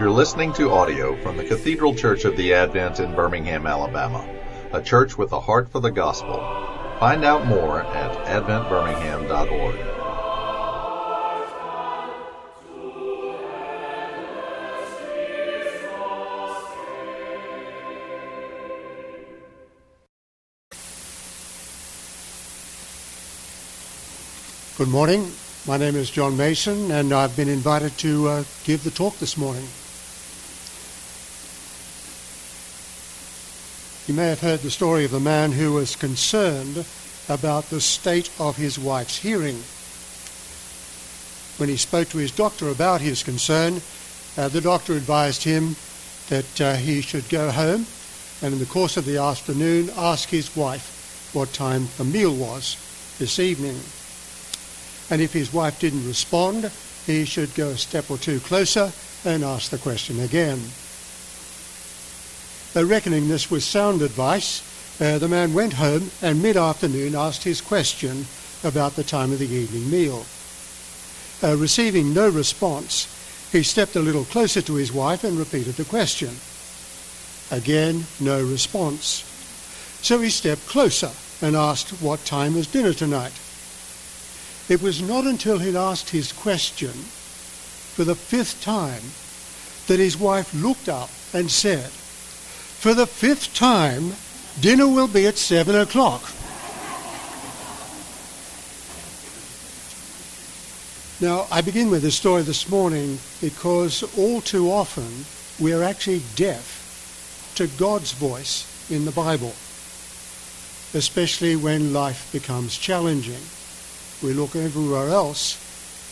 You're listening to audio from the Cathedral Church of the Advent in Birmingham, Alabama, a church with a heart for the gospel. Find out more at adventbirmingham.org. Good morning. My name is John Mason, and I've been invited to uh, give the talk this morning. You may have heard the story of the man who was concerned about the state of his wife's hearing. When he spoke to his doctor about his concern, uh, the doctor advised him that uh, he should go home and in the course of the afternoon ask his wife what time the meal was this evening and if his wife didn't respond, he should go a step or two closer and ask the question again. Uh, reckoning this was sound advice, uh, the man went home and mid-afternoon asked his question about the time of the evening meal. Uh, receiving no response, he stepped a little closer to his wife and repeated the question. Again, no response. So he stepped closer and asked what time was dinner tonight. It was not until he'd asked his question for the fifth time that his wife looked up and said, For the fifth time, dinner will be at seven o'clock. Now, I begin with this story this morning because all too often we are actually deaf to God's voice in the Bible, especially when life becomes challenging we look everywhere else,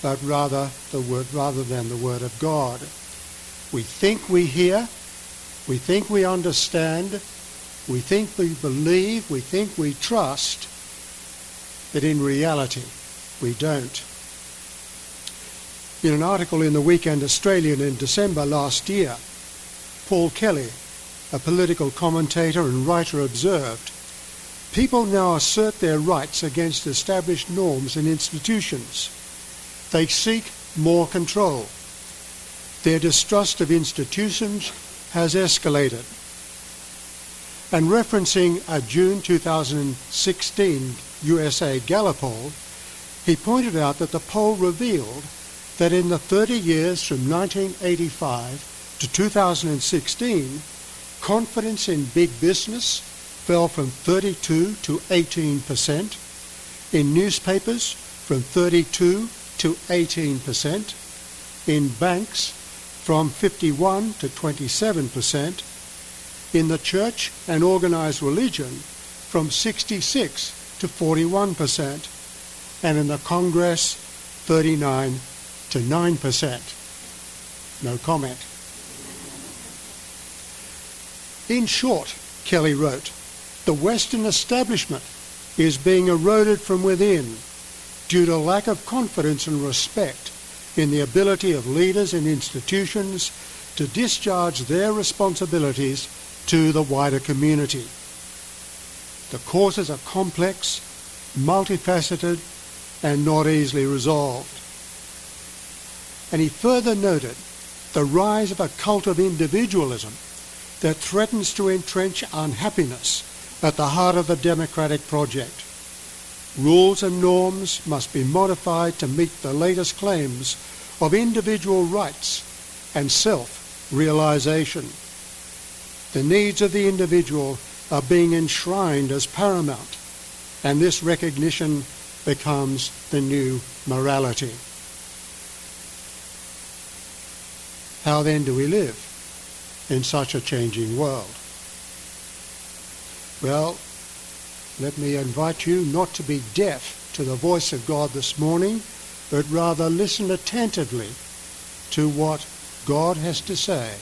but rather the word rather than the word of God. We think we hear, we think we understand, we think we believe, we think we trust, but in reality we don't. In an article in the Weekend Australian in December last year, Paul Kelly, a political commentator and writer, observed People now assert their rights against established norms and institutions. They seek more control. Their distrust of institutions has escalated. And referencing a June 2016 USA Gallup poll, he pointed out that the poll revealed that in the 30 years from 1985 to 2016, confidence in big business, fell from 32 to 18 percent. In newspapers, from 32 to 18 percent. In banks, from 51 to 27 percent. In the church and organized religion, from 66 to 41 percent. And in the Congress, 39 to 9 percent. No comment. In short, Kelly wrote, the Western establishment is being eroded from within due to lack of confidence and respect in the ability of leaders and institutions to discharge their responsibilities to the wider community. The causes are complex, multifaceted, and not easily resolved. And he further noted the rise of a cult of individualism that threatens to entrench unhappiness at the heart of the democratic project. Rules and norms must be modified to meet the latest claims of individual rights and self-realization. The needs of the individual are being enshrined as paramount, and this recognition becomes the new morality. How then do we live in such a changing world? Well, let me invite you not to be deaf to the voice of God this morning, but rather listen attentively to what God has to say.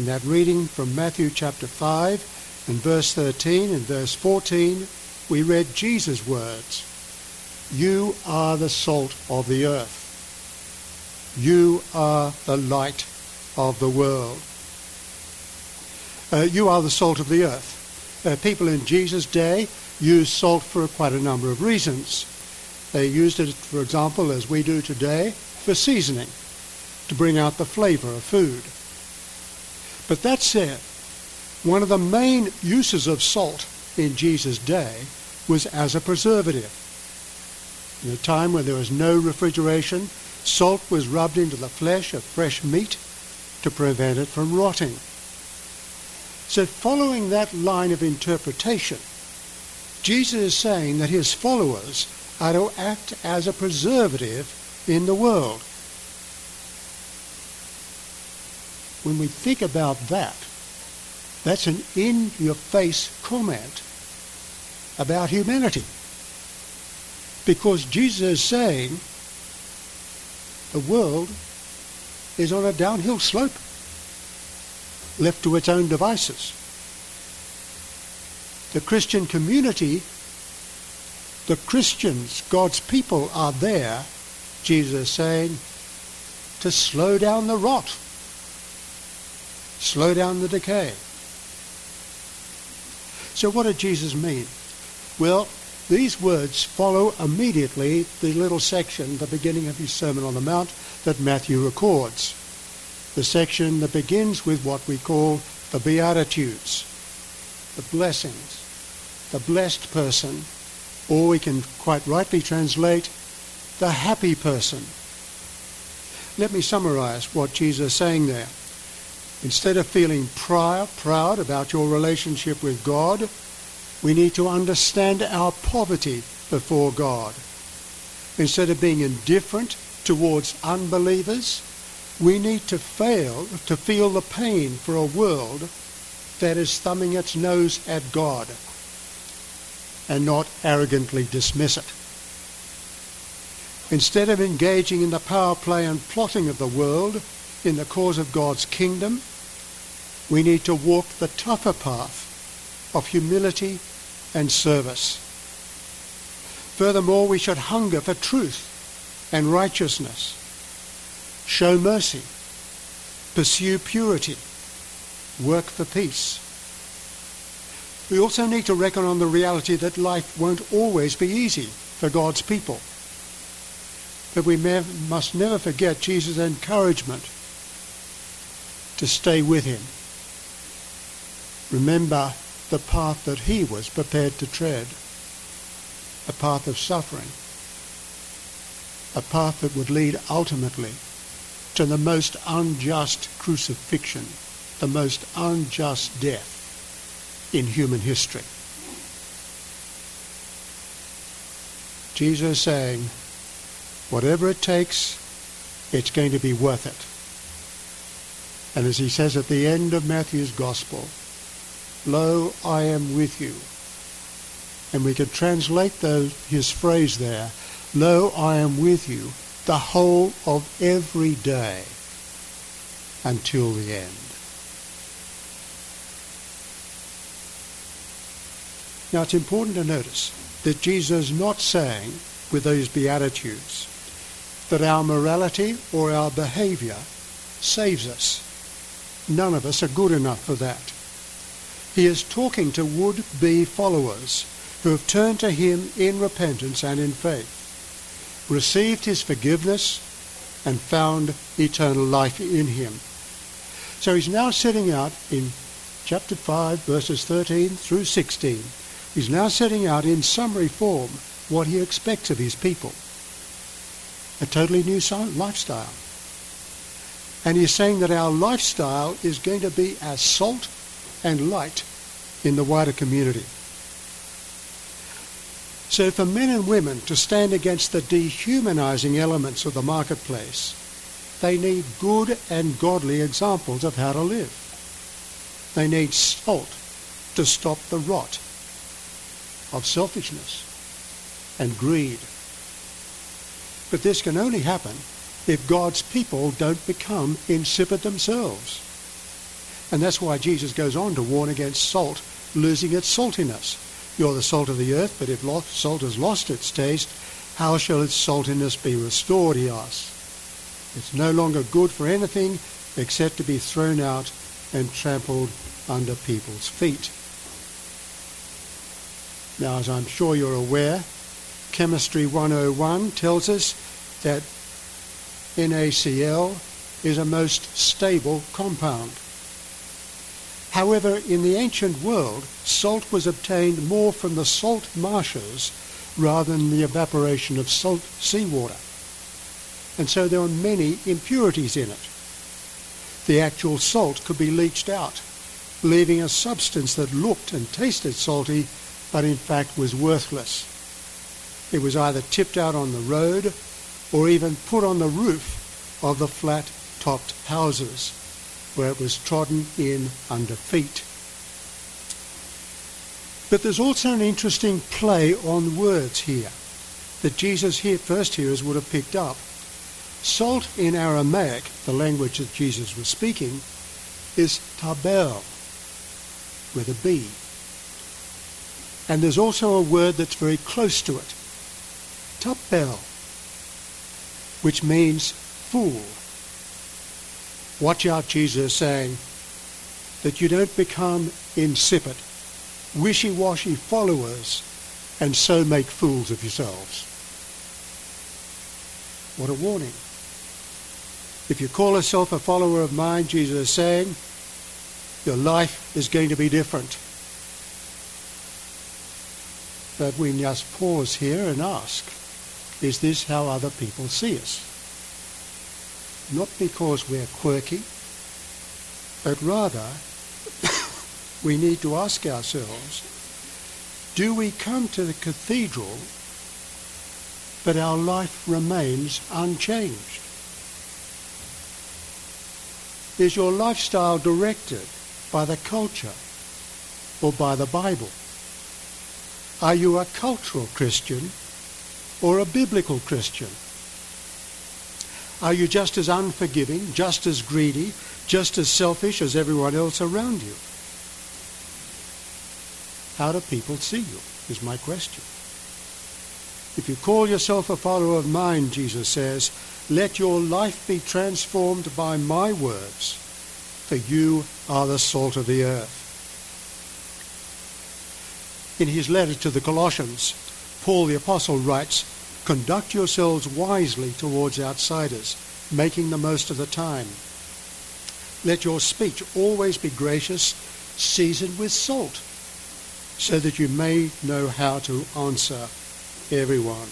In that reading from Matthew chapter 5 and verse 13 and verse 14, we read Jesus' words. You are the salt of the earth. You are the light of the world. Uh, you are the salt of the earth uh, people in Jesus' day used salt for quite a number of reasons. They used it, for example, as we do today, for seasoning. to bring out the flavor of food. But that said, one of the main uses of salt in Jesus' day was as a preservative. In a time when there was no refrigeration, salt was rubbed into the flesh of fresh meat to prevent it from rotting. So following that line of interpretation, Jesus is saying that his followers are to act as a preservative in the world. When we think about that, that's an in-your-face comment about humanity. Because Jesus is saying the world is on a downhill slope, left to its own devices. The Christian community, the Christians, God's people are there, Jesus saying, to slow down the rot, slow down the decay. So what did Jesus mean? Well, these words follow immediately the little section, the beginning of his Sermon on the Mount, that Matthew records. The section that begins with what we call the Beatitudes, the blessings, the blessed person, or we can quite rightly translate, the happy person. Let me summarize what Jesus is saying there. Instead of feeling proud, proud about your relationship with God, we need to understand our poverty before God. Instead of being indifferent towards unbelievers, we need to fail to feel the pain for a world that is thumbing its nose at God and not arrogantly dismiss it. Instead of engaging in the power play and plotting of the world in the cause of God's kingdom, we need to walk the tougher path of humility and service. Furthermore, we should hunger for truth and righteousness, show mercy, pursue purity, work for peace. We also need to reckon on the reality that life won't always be easy for God's people. But we may, must never forget Jesus' encouragement to stay with him. Remember the path that he was prepared to tread, a path of suffering, a path that would lead ultimately to the most unjust crucifixion, the most unjust death in human history. Jesus saying, whatever it takes, it's going to be worth it. And as he says at the end of Matthew's Gospel, Lo, I am with you. And we could translate those, his phrase there, Lo, I am with you the whole of every day until the end. Now it's important to notice that Jesus is not saying with those Beatitudes that our morality or our behavior saves us. None of us are good enough for that. He is talking to would-be followers who have turned to him in repentance and in faith, received his forgiveness, and found eternal life in him. So he's now setting out in chapter 5, verses 13 through 16. He's now setting out in summary form what he expects of his people. A totally new lifestyle. And he's saying that our lifestyle is going to be as salt and light in the wider community. So for men and women to stand against the dehumanizing elements of the marketplace, they need good and godly examples of how to live. They need salt to stop the rot of selfishness and greed. But this can only happen if God's people don't become insipid themselves. And that's why Jesus goes on to warn against salt losing its saltiness. You're the salt of the earth, but if salt has lost its taste, how shall its saltiness be restored, he asks. It's no longer good for anything except to be thrown out and trampled under people's feet. Now, as I'm sure you're aware, Chemistry 101 tells us that NaCl is a most stable compound. However, in the ancient world, salt was obtained more from the salt marshes rather than the evaporation of salt seawater. And so there were many impurities in it. The actual salt could be leached out, leaving a substance that looked and tasted salty, but in fact was worthless. It was either tipped out on the road or even put on the roof of the flat-topped houses where it was trodden in under feet. But there's also an interesting play on words here that Jesus here, first hearers would have picked up. Salt in Aramaic, the language that Jesus was speaking, is tabel, with a B. And there's also a word that's very close to it, tapel, which means fool. Watch out, Jesus saying, that you don't become insipid, wishy-washy followers and so make fools of yourselves. What a warning. If you call yourself a follower of mine, Jesus is saying, your life is going to be different. But we just pause here and ask, is this how other people see us? Not because we're quirky, but rather we need to ask ourselves, do we come to the cathedral but our life remains unchanged? Is your lifestyle directed by the culture or by the Bible? Are you a cultural Christian or a biblical Christian? Are you just as unforgiving, just as greedy, just as selfish as everyone else around you? How do people see you, is my question. If you call yourself a follower of mine, Jesus says, let your life be transformed by my words, for you are the salt of the earth. In his letter to the Colossians, Paul the Apostle writes, Conduct yourselves wisely towards outsiders, making the most of the time. Let your speech always be gracious, seasoned with salt, so that you may know how to answer everyone.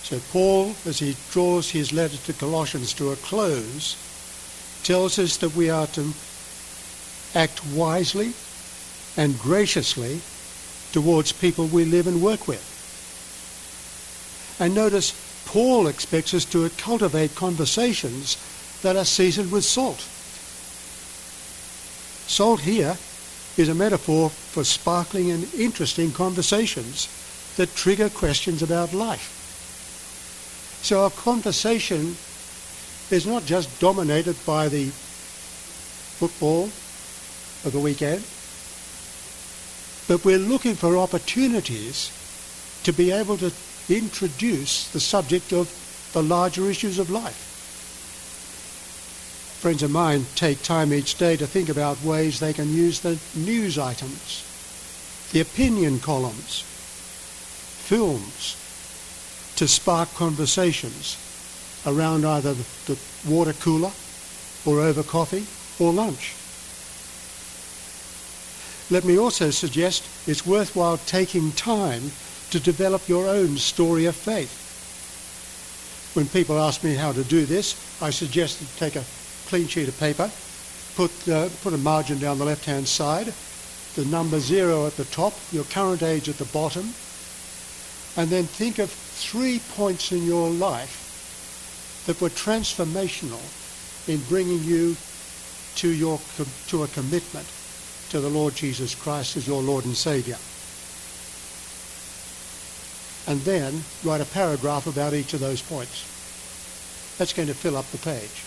So Paul, as he draws his letter to Colossians to a close, tells us that we are to act wisely and graciously towards people we live and work with. And notice Paul expects us to cultivate conversations that are seasoned with salt. Salt here is a metaphor for sparkling and interesting conversations that trigger questions about life. So our conversation is not just dominated by the football of the weekend, but we're looking for opportunities to be able to introduce the subject of the larger issues of life. Friends of mine take time each day to think about ways they can use the news items, the opinion columns, films, to spark conversations around either the water cooler or over coffee or lunch. Let me also suggest it's worthwhile taking time to develop your own story of faith. When people ask me how to do this, I suggest to take a clean sheet of paper, put, uh, put a margin down the left-hand side, the number zero at the top, your current age at the bottom, and then think of three points in your life that were transformational in bringing you to, your, to a commitment to the Lord Jesus Christ as your Lord and Saviour. And then write a paragraph about each of those points. That's going to fill up the page.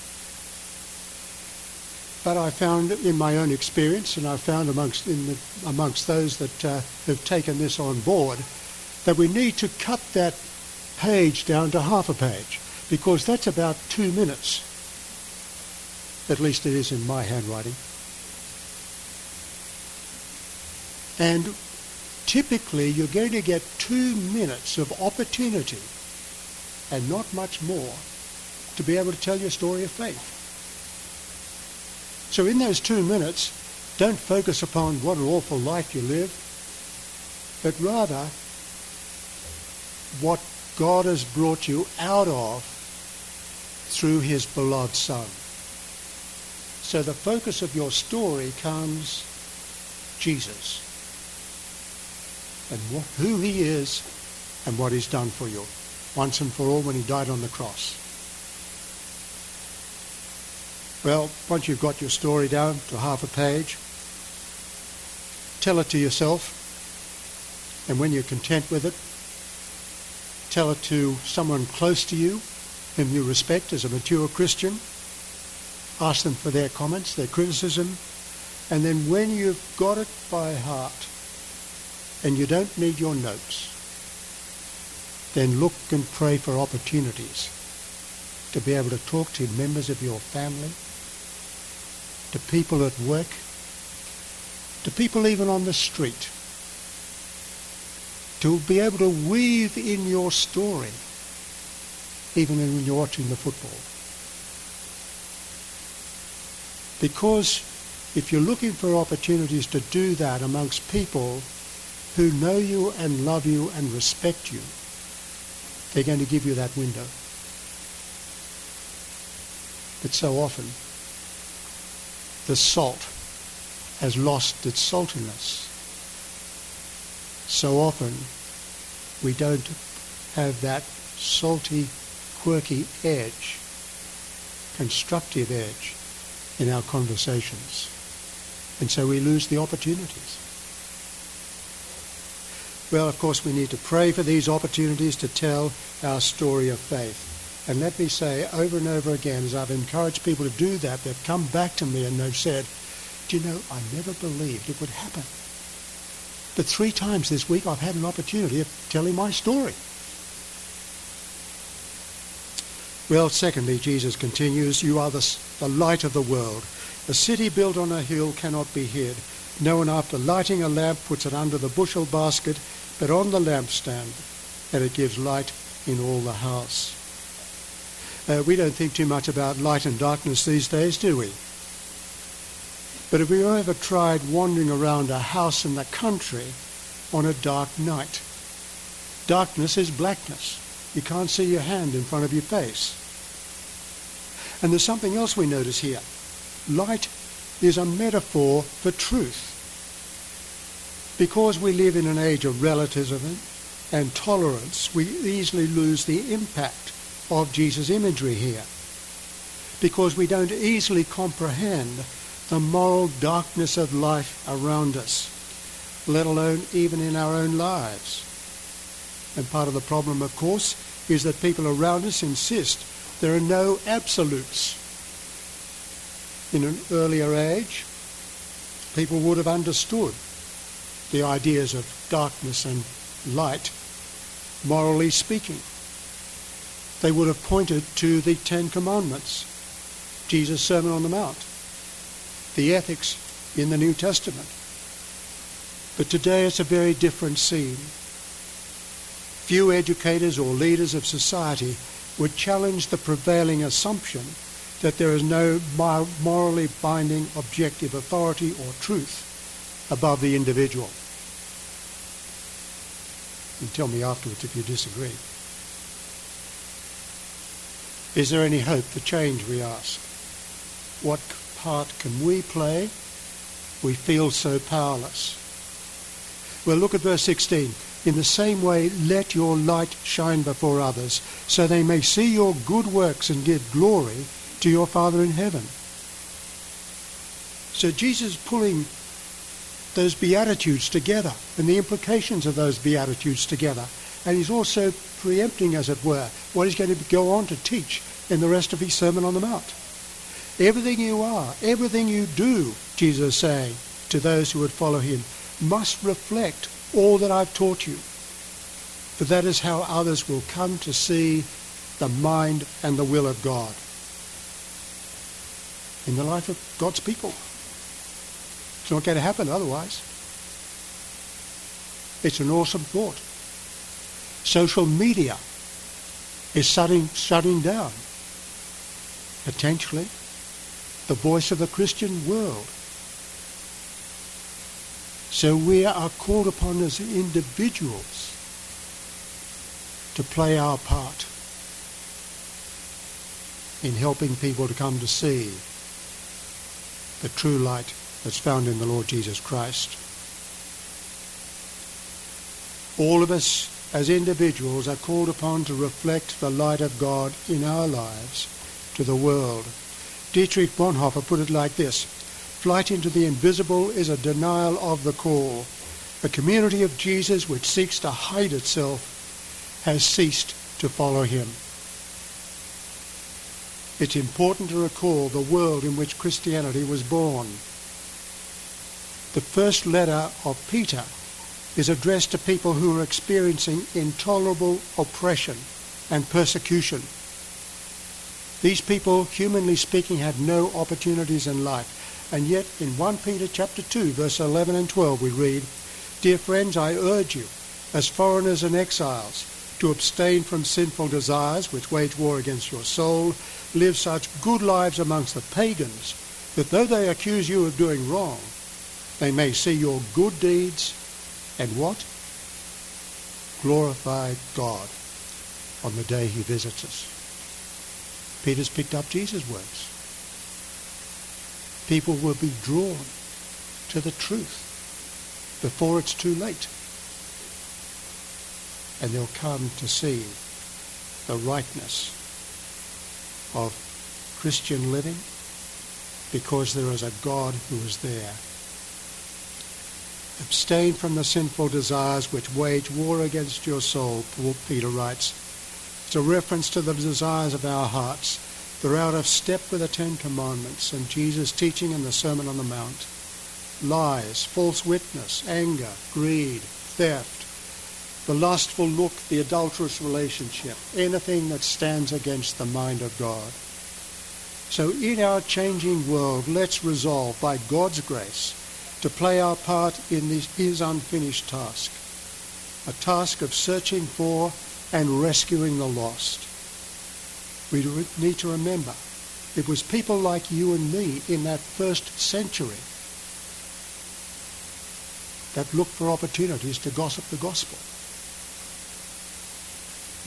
But I found in my own experience, and I found amongst, the, amongst those that uh, have taken this on board, that we need to cut that page down to half a page, because that's about two minutes. At least it is in my handwriting. And typically you're going to get two minutes of opportunity and not much more to be able to tell your story of faith. So in those two minutes, don't focus upon what an awful life you live, but rather what God has brought you out of through his beloved Son. So the focus of your story comes Jesus and who he is and what he's done for you once and for all when he died on the cross. Well, once you've got your story down to half a page, tell it to yourself, and when you're content with it, tell it to someone close to you whom you respect as a mature Christian. Ask them for their comments, their criticism, and then when you've got it by heart and you don't need your notes, then look and pray for opportunities to be able to talk to members of your family, to people at work, to people even on the street, to be able to weave in your story, even when you're watching the football. Because if you're looking for opportunities to do that amongst people who know you and love you and respect you, they're going to give you that window. But so often, the salt has lost its saltiness. So often we don't have that salty, quirky edge, constructive edge in our conversations. And so we lose the opportunities. Well, of course, we need to pray for these opportunities to tell our story of faith. And let me say over and over again, as I've encouraged people to do that, they've come back to me and they've said, do you know, I never believed it would happen. But three times this week I've had an opportunity of telling my story. Well, secondly, Jesus continues, you are the, the light of the world. A city built on a hill cannot be hid. No one after lighting a lamp puts it under the bushel basket, but on the lampstand, and it gives light in all the house. Uh, we don't think too much about light and darkness these days, do we? But have you ever tried wandering around a house in the country on a dark night? Darkness is blackness. You can't see your hand in front of your face. And there's something else we notice here. Light is a metaphor for truth. Because we live in an age of relativism and tolerance, we easily lose the impact of Jesus' imagery here. Because we don't easily comprehend the moral darkness of life around us, let alone even in our own lives. And part of the problem, of course, is that people around us insist there are no absolutes. In an earlier age, people would have understood the ideas of darkness and light, morally speaking. They would have pointed to the Ten Commandments, Jesus' Sermon on the Mount, the ethics in the New Testament. But today it's a very different scene. Few educators or leaders of society would challenge the prevailing assumption that there is no morally binding objective authority or truth above the individual. And tell me afterwards if you disagree. Is there any hope for change, we ask? What part can we play? We feel so powerless. Well, look at verse 16. In the same way, let your light shine before others, so they may see your good works and give glory to your Father in heaven. So Jesus pulling those Beatitudes together and the implications of those Beatitudes together. And he's also preempting, as it were, what he's going to go on to teach in the rest of his Sermon on the Mount. Everything you are, everything you do, Jesus is saying to those who would follow him, must reflect all that I've taught you. For that is how others will come to see the mind and the will of God in the life of God's people. It's not going to happen otherwise. It's an awesome thought. Social media is shutting, shutting down potentially the voice of the Christian world. So we are called upon as individuals to play our part in helping people to come to see the true light that's found in the Lord Jesus Christ. All of us as individuals are called upon to reflect the light of God in our lives to the world. Dietrich Bonhoeffer put it like this Flight into the invisible is a denial of the call. The community of Jesus, which seeks to hide itself, has ceased to follow him. It's important to recall the world in which Christianity was born. The first letter of Peter is addressed to people who are experiencing intolerable oppression and persecution. These people, humanly speaking, had no opportunities in life. And yet in 1 Peter chapter 2, verse 11 and 12, we read, Dear friends, I urge you, as foreigners and exiles, to abstain from sinful desires which wage war against your soul. Live such good lives amongst the pagans, that though they accuse you of doing wrong, they may see your good deeds and what? Glorify God on the day he visits us. Peter's picked up Jesus' words. People will be drawn to the truth before it's too late. And they'll come to see the rightness of Christian living because there is a God who is there Abstain from the sinful desires which wage war against your soul, Peter writes. It's a reference to the desires of our hearts. They're out of step with the Ten Commandments and Jesus' teaching in the Sermon on the Mount. Lies, false witness, anger, greed, theft, the lustful look, the adulterous relationship, anything that stands against the mind of God. So in our changing world, let's resolve by God's grace to play our part in this, his unfinished task, a task of searching for and rescuing the lost. We need to remember it was people like you and me in that first century that looked for opportunities to gossip the gospel.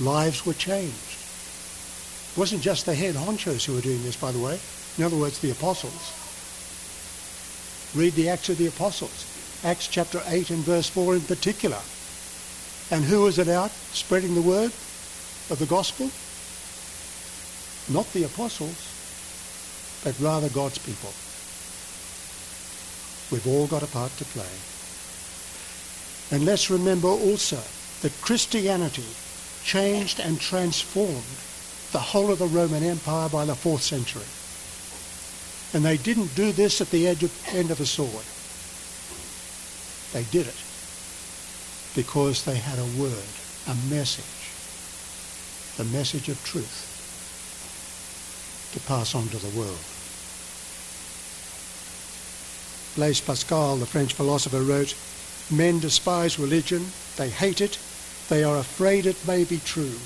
Lives were changed. It wasn't just the head honchos who were doing this, by the way. In other words, the apostles. Read the Acts of the Apostles, Acts chapter 8 and verse 4 in particular. And who is it out spreading the word of the gospel? Not the apostles, but rather God's people. We've all got a part to play. And let's remember also that Christianity changed and transformed the whole of the Roman Empire by the fourth century. And they didn't do this at the edge of, end of a sword. They did it because they had a word, a message, the message of truth to pass on to the world. Blaise Pascal, the French philosopher, wrote, Men despise religion, they hate it, they are afraid it may be true.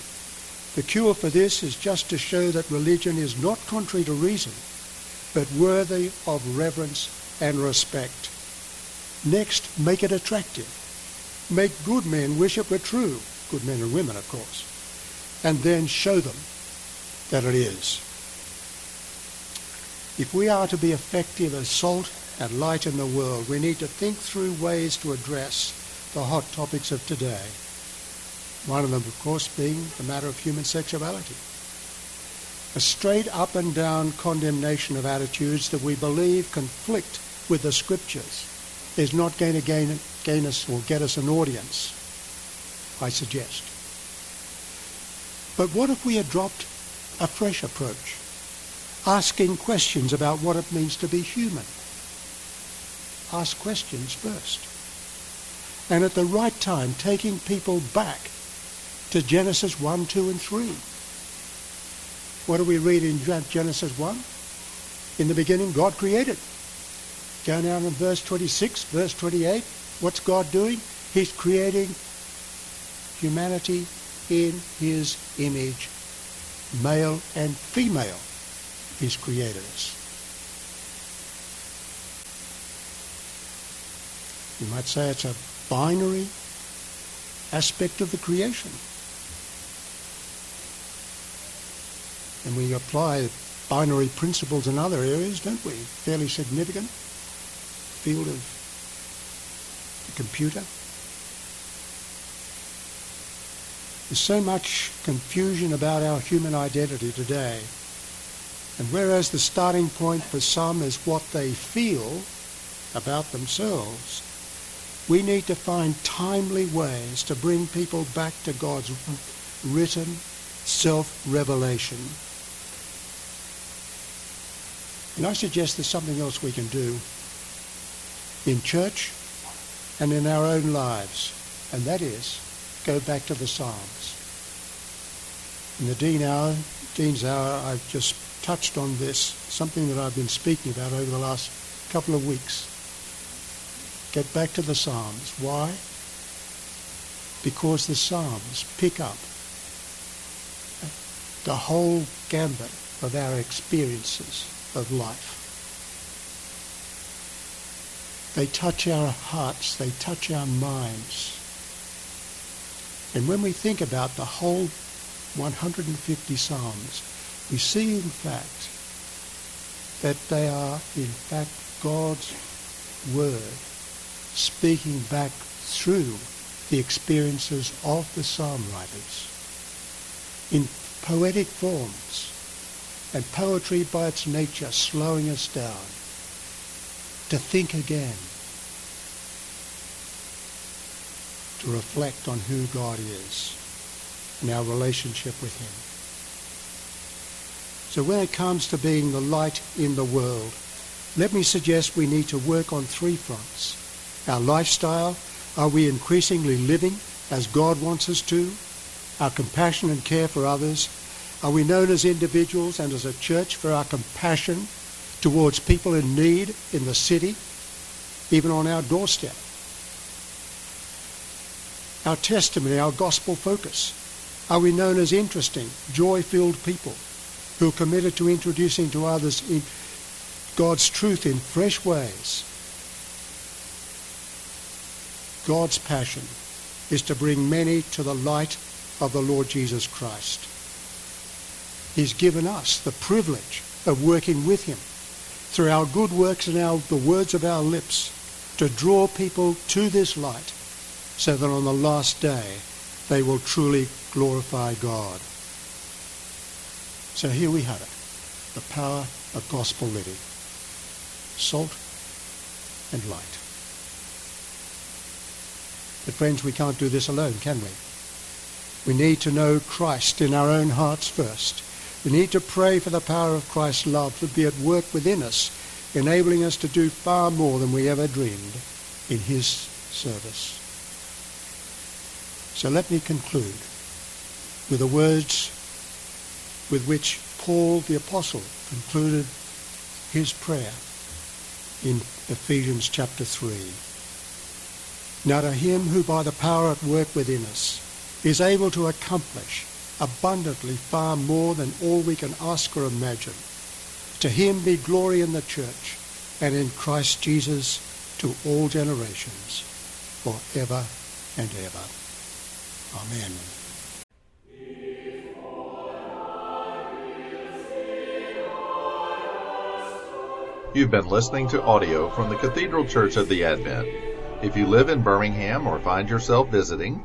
The cure for this is just to show that religion is not contrary to reason, but worthy of reverence and respect. Next, make it attractive. Make good men wish it were true, good men and women, of course, and then show them that it is. If we are to be effective as salt and light in the world, we need to think through ways to address the hot topics of today. One of them, of course, being the matter of human sexuality a straight up and down condemnation of attitudes that we believe conflict with the scriptures is not going to gain, gain us or get us an audience, I suggest. But what if we adopt a fresh approach, asking questions about what it means to be human? Ask questions first. And at the right time, taking people back to Genesis 1, 2, and 3 what do we read in Genesis 1? In the beginning, God created. Go down in verse 26, verse 28. What's God doing? He's creating humanity in his image, male and female. He's created us. You might say it's a binary aspect of the creation. And we apply binary principles in other areas, don't we? Fairly significant field of the computer. There's so much confusion about our human identity today. And whereas the starting point for some is what they feel about themselves, we need to find timely ways to bring people back to God's written self-revelation. And I suggest there's something else we can do in church and in our own lives, and that is go back to the Psalms. In the Dean hour, Dean's hour, I've just touched on this, something that I've been speaking about over the last couple of weeks. Get back to the Psalms. Why? Because the Psalms pick up the whole gambit of our experiences of life. They touch our hearts, they touch our minds. And when we think about the whole 150 Psalms, we see in fact that they are in fact God's Word speaking back through the experiences of the psalm writers in poetic forms and poetry by its nature slowing us down to think again, to reflect on who God is and our relationship with him. So when it comes to being the light in the world, let me suggest we need to work on three fronts. Our lifestyle, are we increasingly living as God wants us to? Our compassion and care for others, are we known as individuals and as a church for our compassion towards people in need in the city, even on our doorstep? Our testimony, our gospel focus. Are we known as interesting, joy-filled people who are committed to introducing to others in God's truth in fresh ways? God's passion is to bring many to the light of the Lord Jesus Christ. He's given us the privilege of working with him through our good works and our, the words of our lips to draw people to this light so that on the last day they will truly glorify God. So here we have it, the power of gospel living, salt and light. But friends, we can't do this alone, can we? We need to know Christ in our own hearts first we need to pray for the power of Christ's love to be at work within us, enabling us to do far more than we ever dreamed in his service. So let me conclude with the words with which Paul the Apostle concluded his prayer in Ephesians chapter 3. Now to him who by the power at work within us is able to accomplish abundantly far more than all we can ask or imagine. To him be glory in the church and in Christ Jesus to all generations, forever and ever. Amen. You've been listening to audio from the Cathedral Church of the Advent. If you live in Birmingham or find yourself visiting,